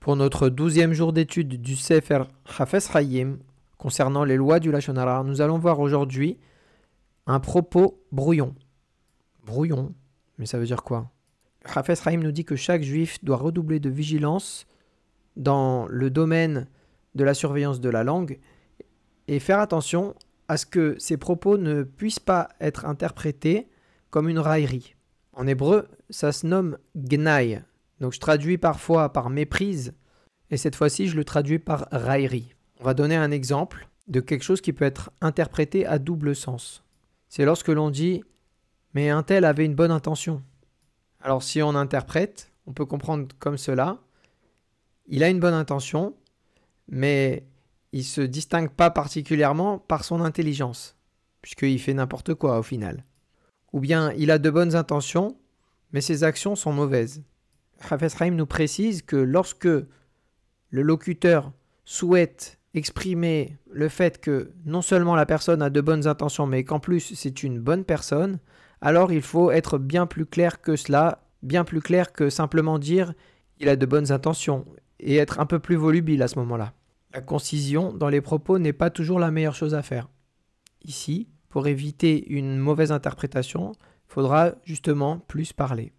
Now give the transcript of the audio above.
Pour notre douzième jour d'étude du Sefer Hafez Hayim concernant les lois du Lachonara, nous allons voir aujourd'hui un propos brouillon. Brouillon, mais ça veut dire quoi? Hafez Hayim nous dit que chaque juif doit redoubler de vigilance dans le domaine de la surveillance de la langue et faire attention à ce que ces propos ne puissent pas être interprétés comme une raillerie. En hébreu, ça se nomme gnaï, donc je traduis parfois par méprise, et cette fois-ci je le traduis par raillerie. On va donner un exemple de quelque chose qui peut être interprété à double sens. C'est lorsque l'on dit mais un tel avait une bonne intention. Alors si on interprète, on peut comprendre comme cela. Il a une bonne intention, mais il ne se distingue pas particulièrement par son intelligence, puisqu'il fait n'importe quoi au final. Ou bien il a de bonnes intentions, mais ses actions sont mauvaises. Hafez Haïm nous précise que lorsque le locuteur souhaite exprimer le fait que non seulement la personne a de bonnes intentions, mais qu'en plus c'est une bonne personne, alors il faut être bien plus clair que cela, bien plus clair que simplement dire il a de bonnes intentions, et être un peu plus volubile à ce moment-là. La concision dans les propos n'est pas toujours la meilleure chose à faire. Ici, pour éviter une mauvaise interprétation, faudra justement plus parler.